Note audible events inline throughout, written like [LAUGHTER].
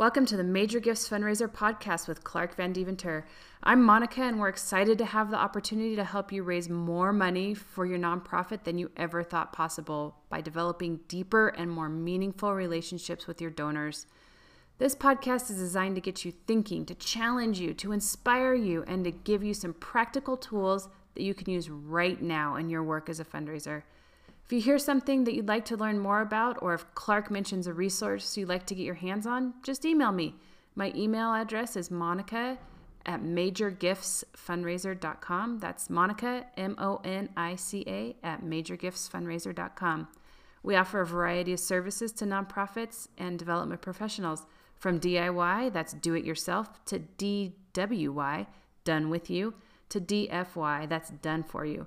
Welcome to the Major Gifts Fundraiser podcast with Clark Van Deventer. I'm Monica, and we're excited to have the opportunity to help you raise more money for your nonprofit than you ever thought possible by developing deeper and more meaningful relationships with your donors. This podcast is designed to get you thinking, to challenge you, to inspire you, and to give you some practical tools that you can use right now in your work as a fundraiser. If you hear something that you'd like to learn more about, or if Clark mentions a resource you'd like to get your hands on, just email me. My email address is monica at majorgiftsfundraiser.com. That's Monica, M O N I C A, at majorgiftsfundraiser.com. We offer a variety of services to nonprofits and development professionals. From DIY, that's do it yourself, to DWY, done with you, to DFY, that's done for you.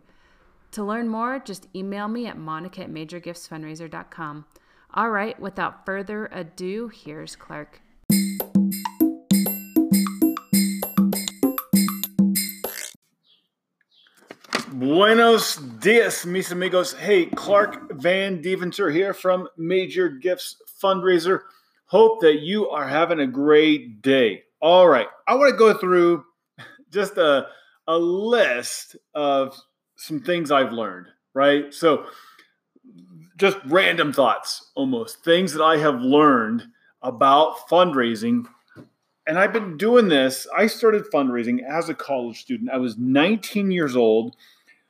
To learn more, just email me at monica at majorgiftsfundraiser.com. All right, without further ado, here's Clark. Buenos dias, mis amigos. Hey, Clark Van Deventer here from Major Gifts Fundraiser. Hope that you are having a great day. All right, I want to go through [LAUGHS] just a, a list of some things I've learned, right? So, just random thoughts almost, things that I have learned about fundraising. And I've been doing this. I started fundraising as a college student. I was 19 years old.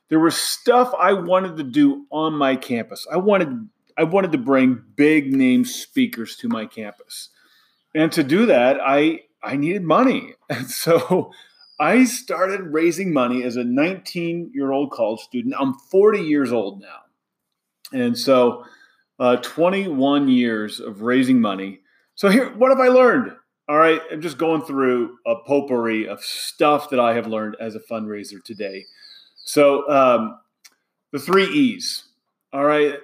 There was stuff I wanted to do on my campus. I wanted I wanted to bring big name speakers to my campus. And to do that, I I needed money. [LAUGHS] And so I started raising money as a 19 year old college student. I'm 40 years old now. And so uh, 21 years of raising money. So here, what have I learned? All right, I'm just going through a potpourri of stuff that I have learned as a fundraiser today. So um, the three E's. All right,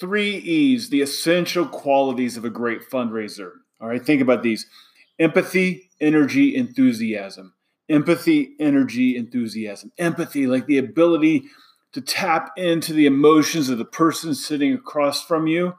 three E's, the essential qualities of a great fundraiser. All right, think about these empathy, energy, enthusiasm. Empathy, energy, enthusiasm. Empathy, like the ability to tap into the emotions of the person sitting across from you,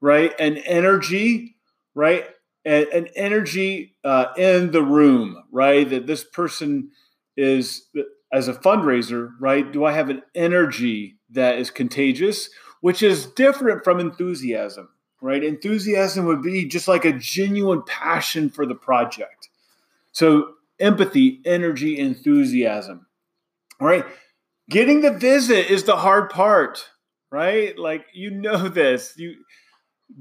right? And energy, right? And, and energy uh, in the room, right? That this person is, as a fundraiser, right? Do I have an energy that is contagious? which is different from enthusiasm, right? Enthusiasm would be just like a genuine passion for the project. So, empathy, energy, enthusiasm. All right. Getting the visit is the hard part, right? Like you know [LAUGHS] this. You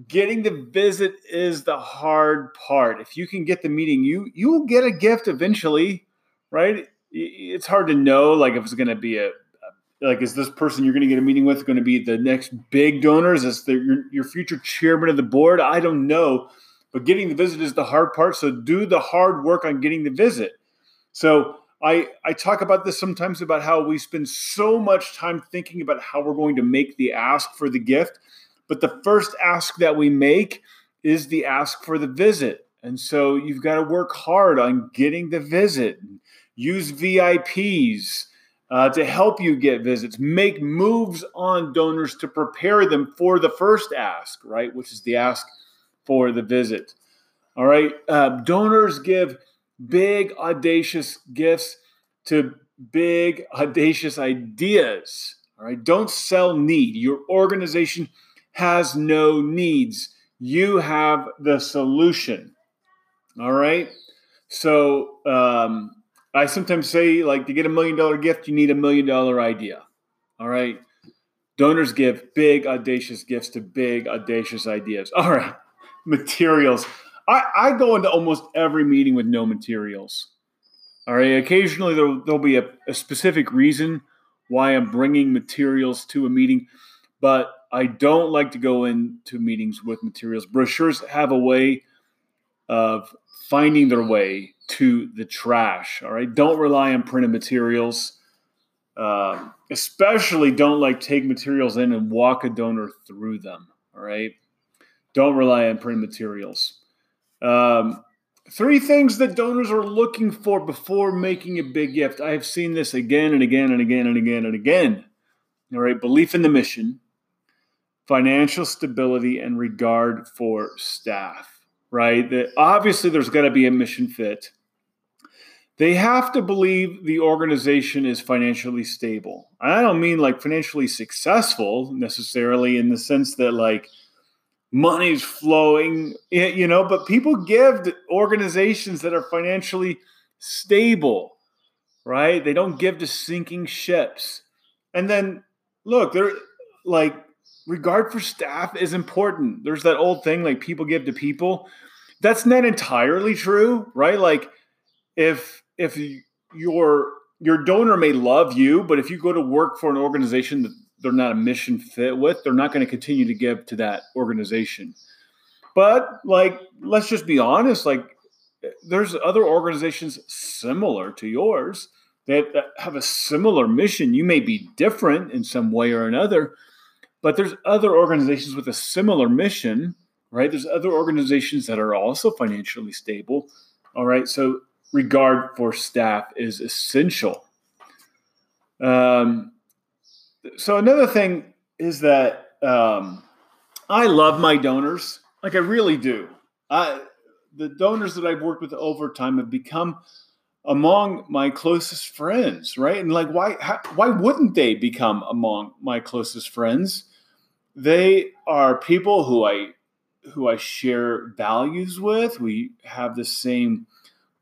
getting the visit is the hard part. If you can get the meeting, you you will get a gift eventually, right? It's hard to know like if it's going to be a like is this person you're going to get a meeting with going to be the next big donor is the, your, your future chairman of the board i don't know but getting the visit is the hard part so do the hard work on getting the visit so i i talk about this sometimes about how we spend so much time thinking about how we're going to make the ask for the gift but the first ask that we make is the ask for the visit and so you've got to work hard on getting the visit use vips uh, to help you get visits. Make moves on donors to prepare them for the first ask, right? Which is the ask for the visit. All right. Uh, donors give big, audacious gifts to big, audacious ideas. All right. Don't sell need. Your organization has no needs. You have the solution. All right. So, um, I sometimes say, like, to get a million dollar gift, you need a million dollar idea. All right. Donors give big, audacious gifts to big, audacious ideas. All right. Materials. I, I go into almost every meeting with no materials. All right. Occasionally, there, there'll be a, a specific reason why I'm bringing materials to a meeting, but I don't like to go into meetings with materials. Brochures have a way of finding their way to the trash. All right. Don't rely on printed materials. Uh, especially don't like take materials in and walk a donor through them. All right. Don't rely on print materials. Um, three things that donors are looking for before making a big gift. I have seen this again and again and again and again and again. All right. Belief in the mission, financial stability, and regard for staff right? That obviously there's got to be a mission fit. They have to believe the organization is financially stable. I don't mean like financially successful necessarily in the sense that like money's flowing, you know, but people give to organizations that are financially stable, right? They don't give to sinking ships. And then look, they're like regard for staff is important. There's that old thing like people give to people. That's not entirely true, right? Like if if your your donor may love you, but if you go to work for an organization that they're not a mission fit with, they're not going to continue to give to that organization. But like let's just be honest, like there's other organizations similar to yours that have a similar mission. You may be different in some way or another, but there's other organizations with a similar mission, right? There's other organizations that are also financially stable. All right. So regard for staff is essential. Um, so another thing is that um, I love my donors, like I really do. I, the donors that I've worked with over time have become among my closest friends, right? And like, why how, why wouldn't they become among my closest friends? they are people who I who I share values with. We have the same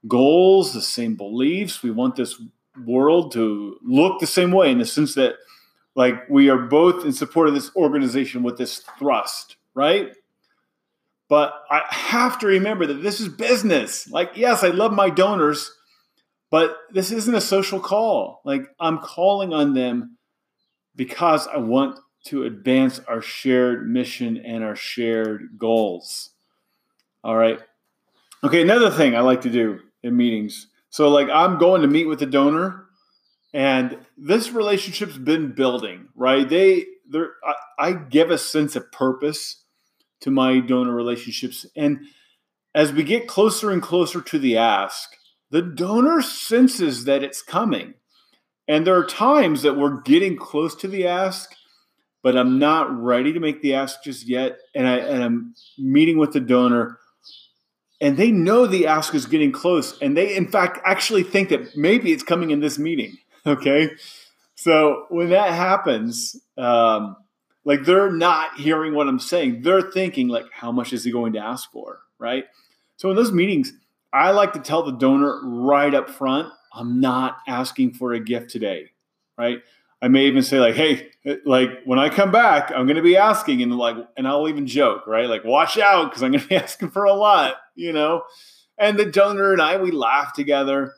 goals, the same beliefs. We want this world to look the same way in the sense that like we are both in support of this organization with this thrust, right? But I have to remember that this is business. Like, yes, I love my donors, but this isn't a social call. Like, I'm calling on them because I want to advance our shared mission and our shared goals. All right. Okay, another thing I like to do in meetings. So, like, I'm going to meet with the donor, and this relationship's been building, right? They, they're, I, I give a sense of purpose to my donor relationships, and as we get closer and closer to the ask, the donor senses that it's coming. And there are times that we're getting close to the ask but I'm not ready to make the ask just yet. And I and I'm meeting with the donor, and they know the ask is getting close, and they in fact actually think that maybe it's coming in this meeting. [LAUGHS] Okay, so when that happens, um, like they're not hearing what I'm saying, they're thinking like, how much is he going to ask for, right? So in those meetings, I like to tell the donor right up front, I'm not asking for a gift today, right? I may even say like, hey, like when I come back, I'm going to be asking, and like, and I'll even joke, right? Like, watch out because I'm going to be [LAUGHS] asking for a lot, you know. And the donor and I, we laugh together,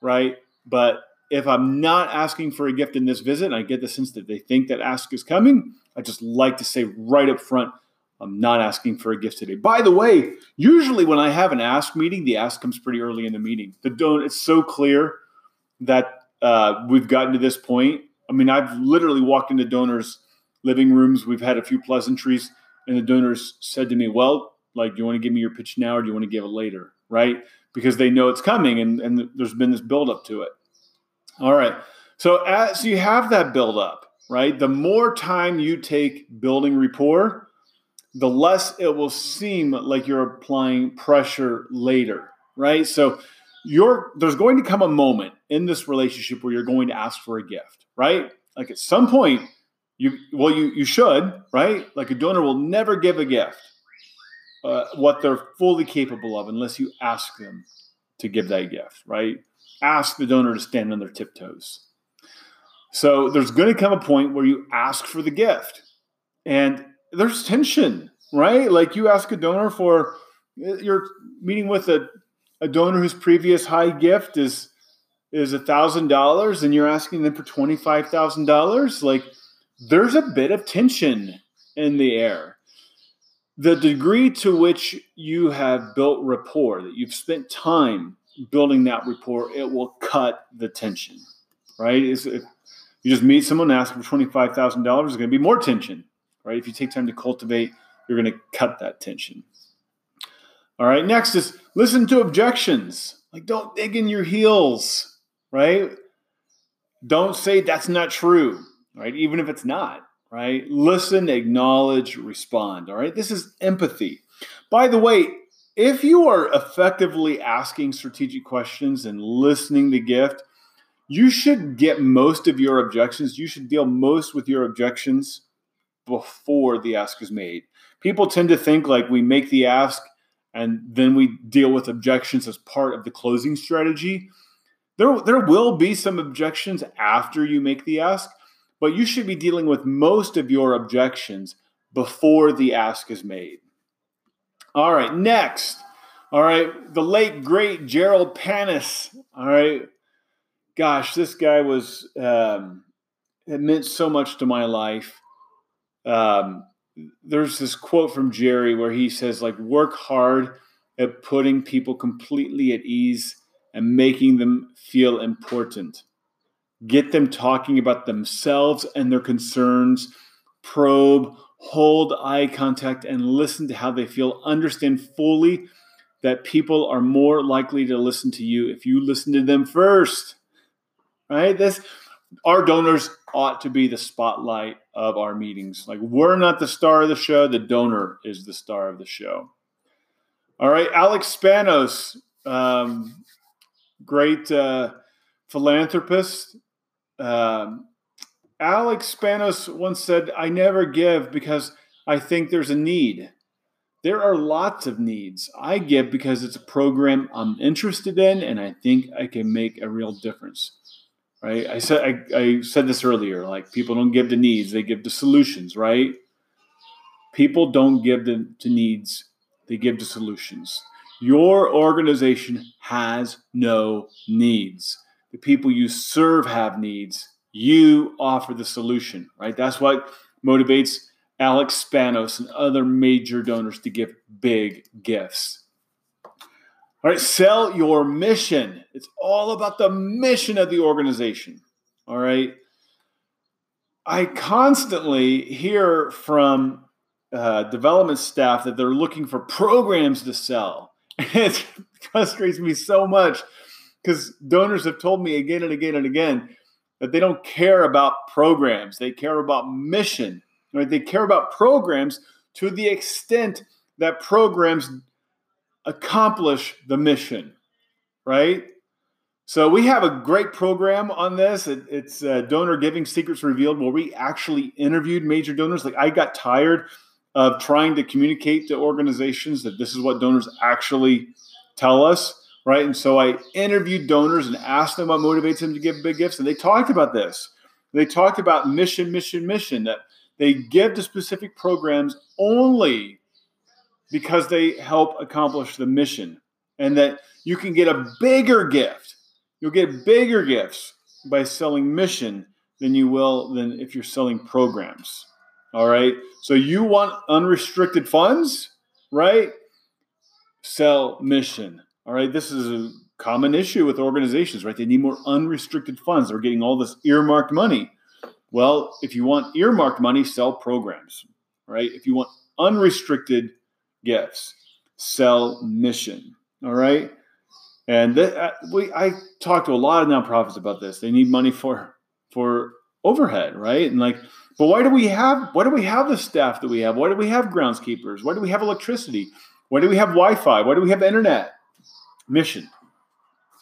right? But if I'm not asking for a gift in this visit, and I get the sense that they think that ask is coming, I just like to say right up front, I'm not asking for a gift today. By the way, usually when I have an ask meeting, the ask comes pretty early in the meeting. The don't. It's so clear that uh, we've gotten to this point I mean, I've literally walked into donors' living rooms. We've had a few pleasantries, and the donors said to me, "Well, like, do you want to give me your pitch now, or do you want to give it later?" Right? Because they know it's coming, and and there's been this build up to it. All right. So as you have that build up, right, the more time you take building rapport, the less it will seem like you're applying pressure later, right? So you're there's going to come a moment in this relationship where you're going to ask for a gift right? Like at some point, you well, you you should, right? Like a donor will never give a gift uh, what they're fully capable of unless you ask them to give that gift, right? Ask the donor to stand on their tiptoes. So there's going to come a point where you ask for the gift, and there's tension, right? Like you ask a donor for you're meeting with a, a donor whose previous high gift is is a thousand dollars and you're asking them for twenty five thousand dollars, like there's a bit of tension in the air. The degree to which you have built rapport, that you've spent time building that rapport, it will cut the tension, right? If you just meet someone and ask for twenty five thousand dollars, there's going to be more tension, right? If you take time to cultivate, you're going to cut that tension. All right. Next is listen to objections. Like don't dig in your heels right? Don't say that's not true, right? Even if it's not, right? Listen, acknowledge, respond, all right? This is empathy. By the way, if you are effectively asking strategic questions and listening to gift, you should get most of your objections. You should deal most with your objections before the ask is made. People tend to think like we make the ask and then we deal with objections as part of the closing strategy. There, there will be some objections after you make the ask, but you should be dealing with most of your objections before the ask is made. All right, next. All right, the late great Jerold Panas. All right, gosh, this guy was um, it meant so much to my life. Um, there's this quote from Jerry where he says, like, work hard at putting people completely at ease and making them feel important. Get them talking about themselves and their concerns. Probe, hold eye contact, and listen to how they feel. Understand fully that people are more likely to listen to you if you listen to them first. Right? This our donors ought to be the spotlight of our meetings. Like we're not the star of the show, the donor is the star of the show. All right, Alex Spanos, um, great uh, philanthropist. Um, Alex Spanos once said, I never give because I think there's a need. There are lots of needs. I give because it's a program I'm interested in and I think I can make a real difference. Right? I said I, I said this earlier, like people don't give to needs, they give to solutions, right? People don't give to, to needs, they give to solutions. Your organization has no needs. The people you serve have needs. You offer the solution, right? That's what motivates Alex Spanos and other major donors to give big gifts. All right, sell your mission. It's all about the mission of the organization. All right. I constantly hear from uh, development staff that they're looking for programs to sell. [LAUGHS] it frustrates me so much because donors have told me again and again and again that they don't care about programs. They care about mission. Right? They care about programs to the extent that programs accomplish the mission. Right? So we have a great program on this. It, it's uh, Donor Giving Secrets Revealed, where we actually interviewed major donors. Like I got tired of trying to communicate to organizations that this is what donors actually tell us, right? And so I interviewed donors and asked them what motivates them to give big gifts, and they talked about this. They talked about mission, mission, mission. That they give to specific programs only because they help accomplish the mission, and that you can get a bigger gift. You'll get bigger gifts by selling mission than you will than if you're selling programs. All right. So you want unrestricted funds, right? Sell mission. All right. This is a common issue with organizations, right? They need more unrestricted funds. They're getting all this earmarked money. Well, if you want earmarked money, sell programs, right? If you want unrestricted gifts, sell mission. All right. And th- uh, we, I talk to a lot of nonprofits about this. They need money for for overhead, right? And like, but why do we have why do we have the staff that we have? Why do we have groundskeepers? Why do we have electricity? Why do we have Wi-Fi? Why do we have internet? Mission,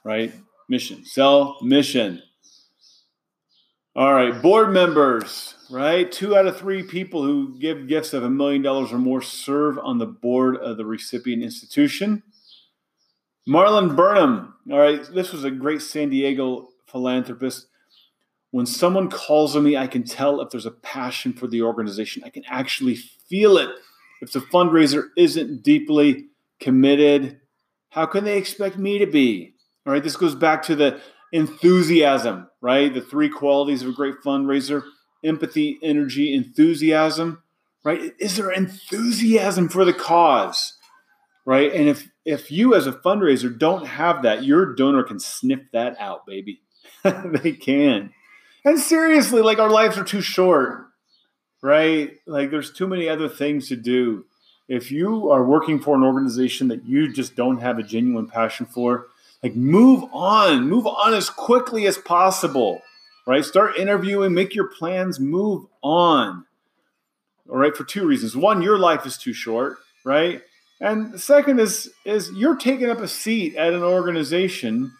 right? Mission. Sell mission. All right, board members, right? Two out of three people who give gifts of a million dollars or more serve on the board of the recipient institution. Malin Burnham, all right, this was a great San Diego philanthropist when someone calls on me, I can tell if there's a passion for the organization. I can actually feel it. If the fundraiser isn't deeply committed, how can they expect me to be? All right, this goes back to the enthusiasm, right? The three qualities of a great fundraiser empathy, energy, enthusiasm, right? Is there enthusiasm for the cause? Right? And if if you as a fundraiser don't have that, your donor can sniff that out, baby. [LAUGHS] they can. And seriously, like our lives are too short, right? Like there's too many other things to do. If you are working for an organization that you just don't have a genuine passion for, like move on, move on as quickly as possible, right? Start interviewing, make your plans, move on. All right, for two reasons. One, your life is too short, right? And the second is is you're taking up a seat at an organization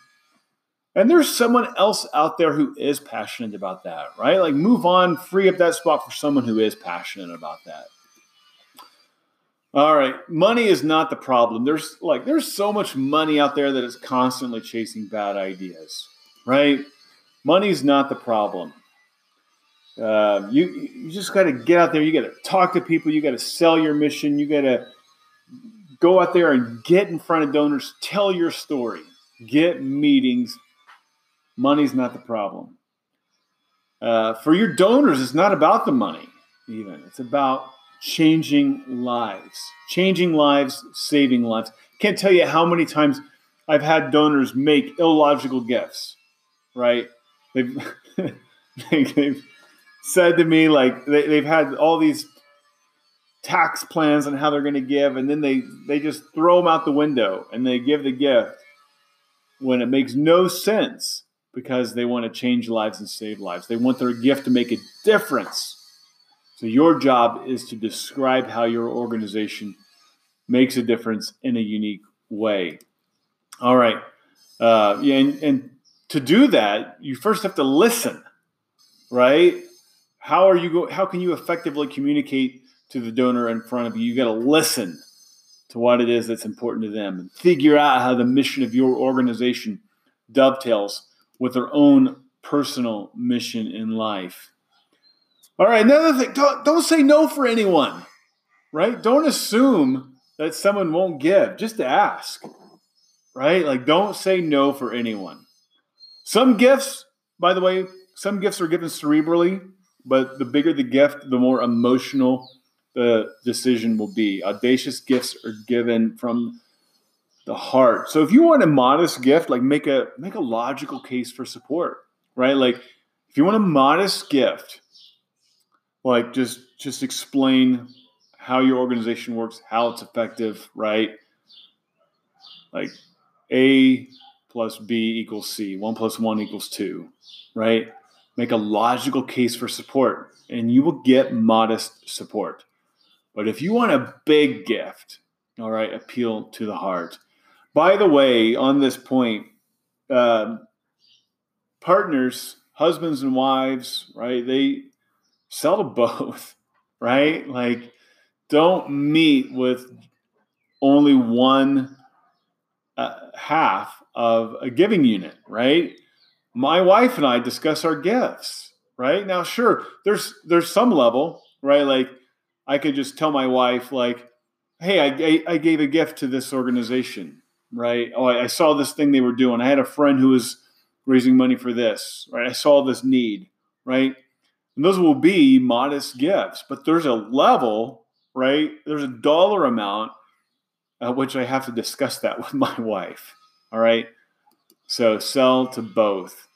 and there's someone else out there who is passionate about that, right? Like move on, free up that spot for someone who is passionate about that. All right, money is not the problem. There's like there's so much money out there that is constantly chasing bad ideas, right? Money's not the problem. Uh, you you just got to get out there. You got to talk to people. You got to sell your mission. You got to go out there and get in front of donors. Tell your story. Get meetings. Money's not the problem. Uh, for your donors, it's not about the money. Even it's about changing lives, changing lives, saving lives. Can't tell you how many times I've had donors make illogical gifts, right? They've, [LAUGHS] they've said to me, like, they, they've had all these tax plans on how they're going to give, and then they, they just throw them out the window and they give the gift when it makes no sense because they want to change lives and save lives. They want their gift to make a difference so your job is to describe how your organization makes a difference in a unique way. All right. Uh, and, and to do that, you first have to listen, right? How are you go, how can you effectively communicate to the donor in front of you? You got to listen to what it is that's important to them and figure out how the mission of your organization dovetails with their own personal mission in life. All right, another thing, don't, don't say no for anyone, right? Don't assume that someone won't give, just ask, right? Like, don't say no for anyone. Some gifts, by the way, some gifts are given cerebrally, but the bigger the gift, the more emotional the decision will be. Audacious gifts are given from the heart. So if you want a modest gift, like make a make a logical case for support, right? Like if you want a modest gift, like just just explain how your organization works, how it's effective, right? Like A plus B equals C, one plus one equals two, right? Make a logical case for support, and you will get modest support. But if you want a big gift, all right, appeal to the heart. By the way, on this point, uh, partners, husbands and wives, right? They sell to both, [LAUGHS] right? Like, don't meet with only one uh, half of a giving unit, right? My wife and I discuss our gifts, right? Now, sure, there's there's some level, right? Like, I could just tell my wife, like, hey, I, I gave a gift to this organization, right? Oh, I, I saw this thing they were doing. I had a friend who was raising money for this, right? I saw this need, right? And those will be modest gifts, but there's a level, right? There's a dollar amount at which I have to discuss that [LAUGHS] with my wife. All right. So sell to both.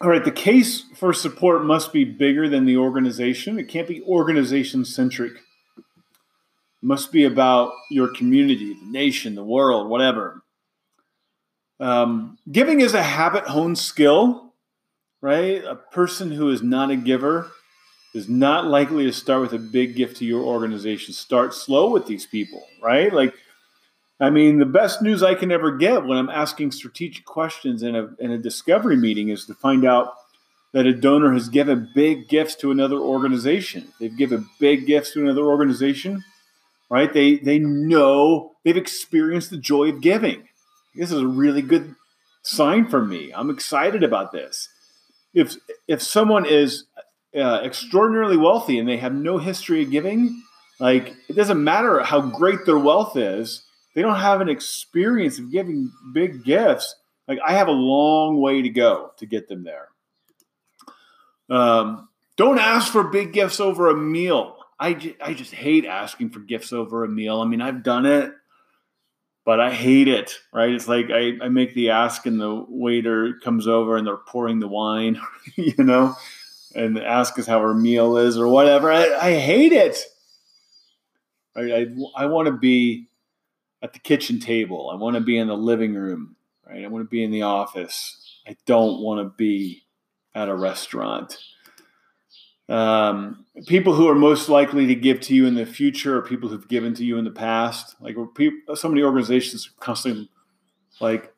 All right. The case for support must be bigger than the organization. It can't be organization centric. Must be about your community, the nation, the world, whatever. Um, giving is a habit honed skill right? A person who is not a giver is not likely to start with a big gift to your organization. Start slow with these people, right? Like, I mean, the best news I can ever get when I'm asking strategic questions in a, in a discovery meeting is to find out that a donor has given big gifts to another organization. They've given big gifts to another organization, right? They, they know they've experienced the joy of giving. This is a really good sign for me. I'm excited about this if if someone is uh, extraordinarily wealthy and they have no history of giving, like it doesn't matter how great their wealth is, they don't have an experience of giving big gifts. Like I have a long way to go to get them there. Um, don't ask for big gifts over a meal. I, j- I just hate asking for gifts over a meal. I mean, I've done it but I hate it, right? It's like I, I make the ask and the waiter comes over and they're pouring the wine, [LAUGHS] you know, and the ask us how our meal is or whatever. I, I hate it. Right? I, I want to be at the kitchen table. I want to be in the living room, right? I want to be in the office. I don't want to be at a restaurant. Um, people who are most likely to give to you in the future are people who've given to you in the past. Like so many organizations are constantly like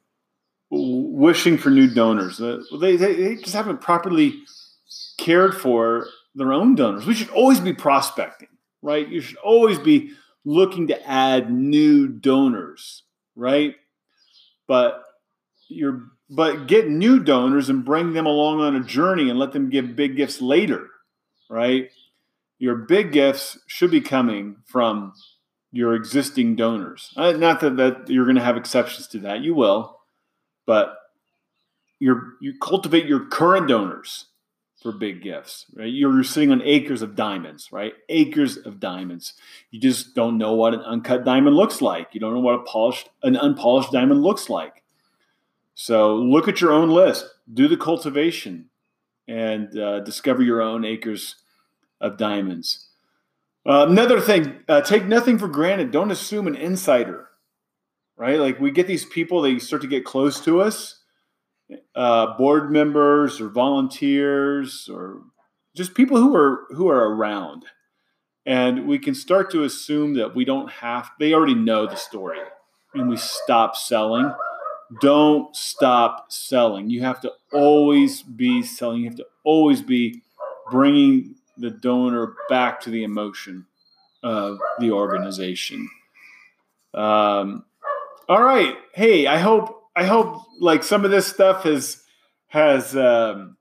wishing for new donors. Uh, they, they, they just haven't properly cared for their own donors. We should always be prospecting, right? You should always be looking to add new donors, right? But you're but get new donors and bring them along on a journey and let them give big gifts later, right? Your big gifts should be coming from your existing donors. Uh, not that, that you're going to have exceptions to that, you will, but you you cultivate your current donors for big gifts, right? You're sitting on acres of diamonds, right? Acres of diamonds. You just don't know what an uncut diamond looks like. You don't know what a polished, an unpolished diamond looks like. So look at your own list, do the cultivation, and uh, discover your own acres of diamonds. Uh, another thing, uh, take nothing for granted. Don't assume an insider, right? Like we get these people, they start to get close to us uh, board members or volunteers or just people who are who are around and we can start to assume that we don't have they already know the story and we stop selling don't stop selling. You have to always be selling. You have to always be bringing the donor back to the emotion of the organization. Um, all right. Hey i hope I hope like some of this stuff has has um,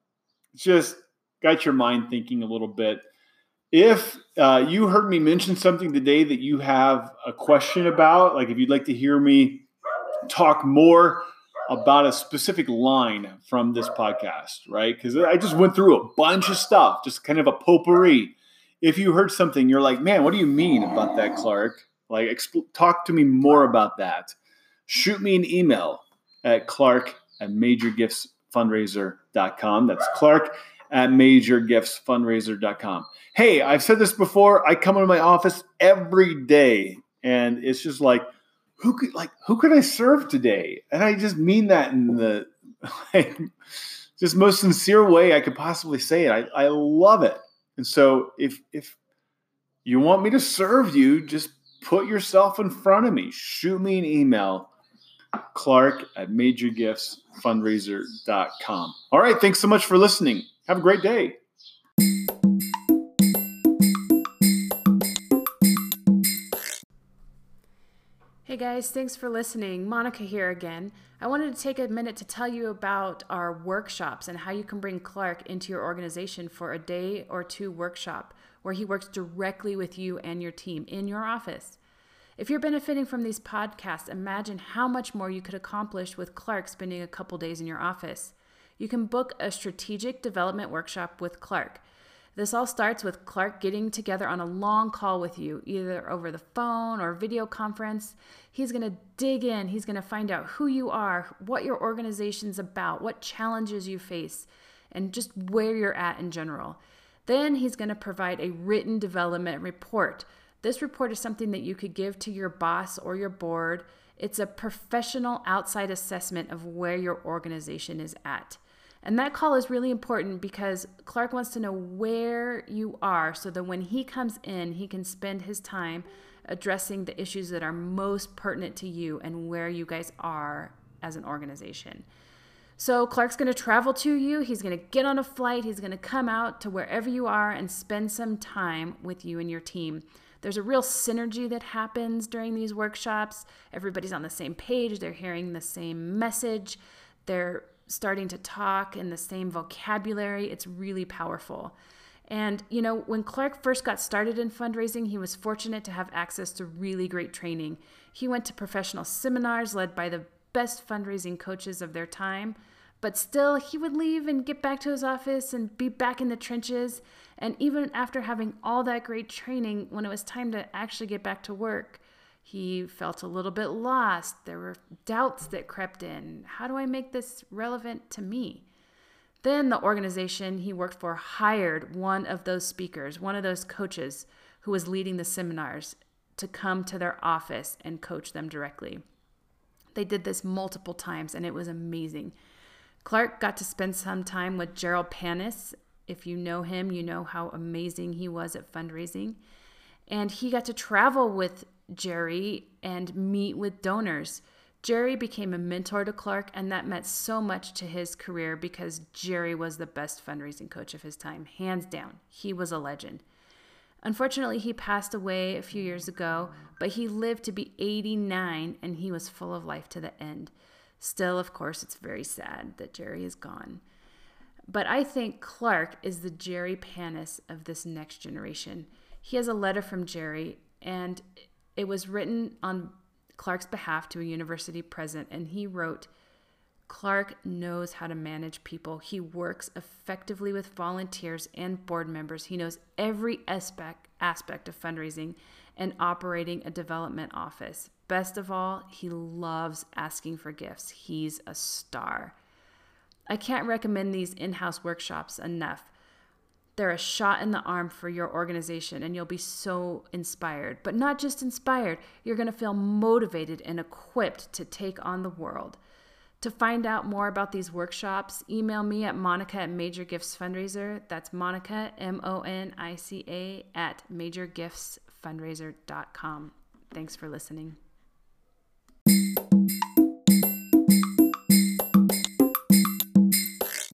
just got your mind thinking a little bit. If uh, you heard me mention something today that you have a question about, like if you'd like to hear me talk more about a specific line from this podcast, right? Because I just went through a bunch of stuff, just kind of a potpourri. If you heard something, you're like, man, what do you mean about that, Clark? Like, talk to me more about that. Shoot me an email at Clark at majorgiftsfundraiser.com. That's Clark at majorgiftsfundraiser.com. Hey, I've said this before. I come into my office every day and it's just like, who could like who could I serve today? And I just mean that in the [LAUGHS] like just most sincere way I could possibly say it. I, I love it. And so if if you want me to serve you, just put yourself in front of me. Shoot me an email Clark at majorgiftsfundraiser.com. All right. Thanks so much for listening. Have a great day. Hey guys, thanks for listening. Monica here again. I wanted to take a minute to tell you about our workshops and how you can bring Clark into your organization for a day or two workshop where he works directly with you and your team in your office. If you're benefiting from these podcasts, imagine how much more you could accomplish with Clark spending a couple days in your office. You can book a strategic development workshop with Clark. This all starts with Clark getting together on a long call with you, either over the phone or video conference. He's going to dig in, he's going to find out who you are, what your organization's about, what challenges you face, and just where you're at in general. Then he's going to provide a written development report this report is something that you could give to your boss or your board. It's a professional outside assessment of where your organization is at. And that call is really important because Clark wants to know where you are so that when he comes in, he can spend his time addressing the issues that are most pertinent to you and where you guys are as an organization. So Clark's going to travel to you. He's going to get on a flight. He's going to come out to wherever you are and spend some time with you and your team. There's a real synergy that happens during these workshops. Everybody's on the same page, they're hearing the same message, they're starting to talk in the same vocabulary. It's really powerful. And, you know, when Clark first got started in fundraising, he was fortunate to have access to really great training. He went to professional seminars led by the best fundraising coaches of their time, but still, he would leave and get back to his office and be back in the trenches. And even after having all that great training, when it was time to actually get back to work, he felt a little bit lost. There were doubts that crept in. How do I make this relevant to me? Then the organization he worked for hired one of those speakers, one of those coaches who was leading the seminars, to come to their office and coach them directly. They did this multiple times and it was amazing. Clark got to spend some time with Jerold Panas If you know him, you know how amazing he was at fundraising. And he got to travel with Jerry and meet with donors. Jerry became a mentor to Clark, and that meant so much to his career because Jerry was the best fundraising coach of his time, hands down. He was a legend. Unfortunately, he passed away a few years ago, but he lived to be 89 and he was full of life to the end. Still, of course, it's very sad that Jerry is gone. But I think Clark is the Jerry Panas of this next generation. He has a letter from Jerry, and it was written on Clark's behalf to a university president, and he wrote, Clark knows how to manage people. He works effectively with volunteers and board members. He knows every aspect aspect of fundraising and operating a development office. Best of all, he loves asking for gifts. He's a star. I can't recommend these in-house workshops enough. They're a shot in the arm for your organization and you'll be so inspired. But not just inspired, you're going to feel motivated and equipped to take on the world. To find out more about these workshops, email me at Monica at Major Gifts Fundraiser. That's Monica, M O N I C A, at majorgiftsfundraiser.com. Thanks for listening.